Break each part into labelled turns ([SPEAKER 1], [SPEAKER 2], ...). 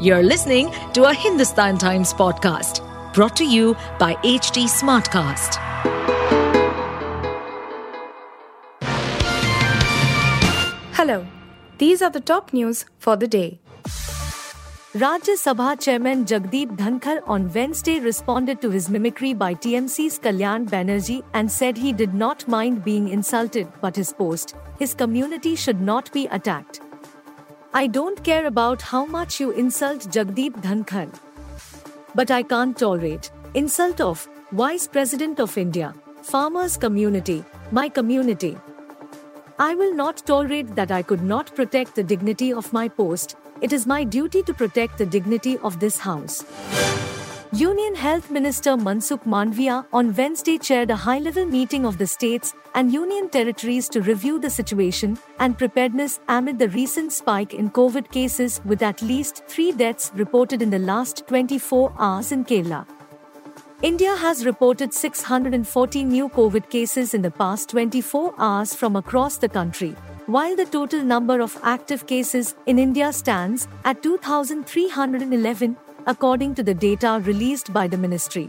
[SPEAKER 1] You're listening to a Hindustan Times podcast brought to you by HT Smartcast.
[SPEAKER 2] Hello, these are the top news for the day.
[SPEAKER 3] Rajya Sabha Chairman Jagdeep Dhankhar on Wednesday responded to his mimicry by TMC's Kalyan Banerjee and said he did not mind being insulted but his post, his community should not be attacked. I don't care about how much you insult Jagdeep Dhankhar. But I can't tolerate insult of Vice President of India, farmers community, my community. I will not tolerate that I could not protect the dignity of my post. It is my duty to protect the dignity of this house. Union Health Minister Mansukh Mandaviya on Wednesday chaired a high level meeting of the states and union territories to review the situation and preparedness amid the recent spike in COVID cases, with at least three deaths reported in the last 24 hours in Kerala. India has reported 640 new COVID cases in the past 24 hours from across the country, while the total number of active cases in India stands at 2,311 according to the data released by the ministry.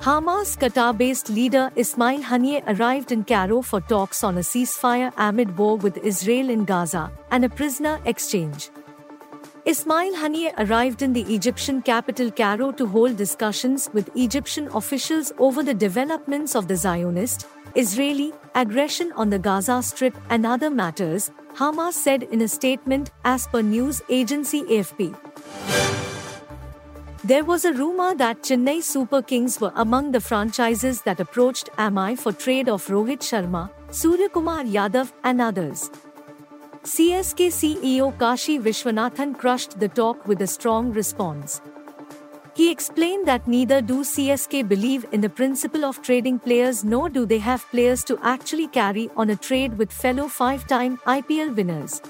[SPEAKER 3] Hamas Qatar based leader Ismail Haniyeh arrived in Cairo for talks on a ceasefire amid war with Israel in Gaza and a prisoner exchange. Ismail Haniyeh arrived in the Egyptian capital Cairo to hold discussions with Egyptian officials over the developments of the Zionist, Israeli aggression on the Gaza Strip and other matters, Hamas said in a statement as per news agency AFP. There was a rumor that Chennai Super Kings were among the franchises that approached MI for trade of Rohit Sharma, Suryakumar Yadav, and others. CSK CEO Kashi Vishwanathan crushed the talk with a strong response. He explained that neither do CSK believe in the principle of trading players nor do they have players to actually carry on a trade with fellow five time IPL winners.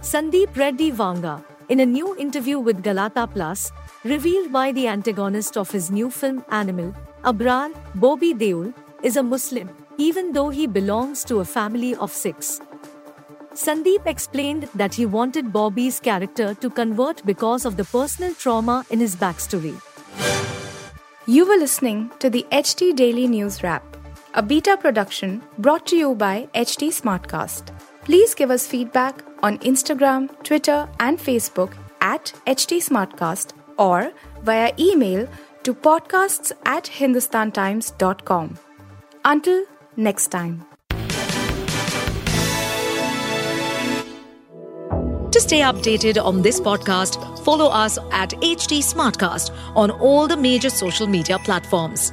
[SPEAKER 3] Sandeep Reddy Vanga, in a new interview with Galatta Plus, revealed by the antagonist of his new film Animal, Abrar, Bobby Deol, is a Muslim, even though he belongs to a family of six. Sandeep explained that he wanted Bobby's character to convert because of the personal trauma in his backstory.
[SPEAKER 2] You were listening to the HT Daily News Wrap, a beta production brought to you by HT Smartcast. Please give us feedback on Instagram, Twitter, and Facebook at HT Smartcast or via email to podcasts at hindustantimes.com. Until next time.
[SPEAKER 1] To stay updated on this podcast, follow us at HT Smartcast on all the major social media platforms.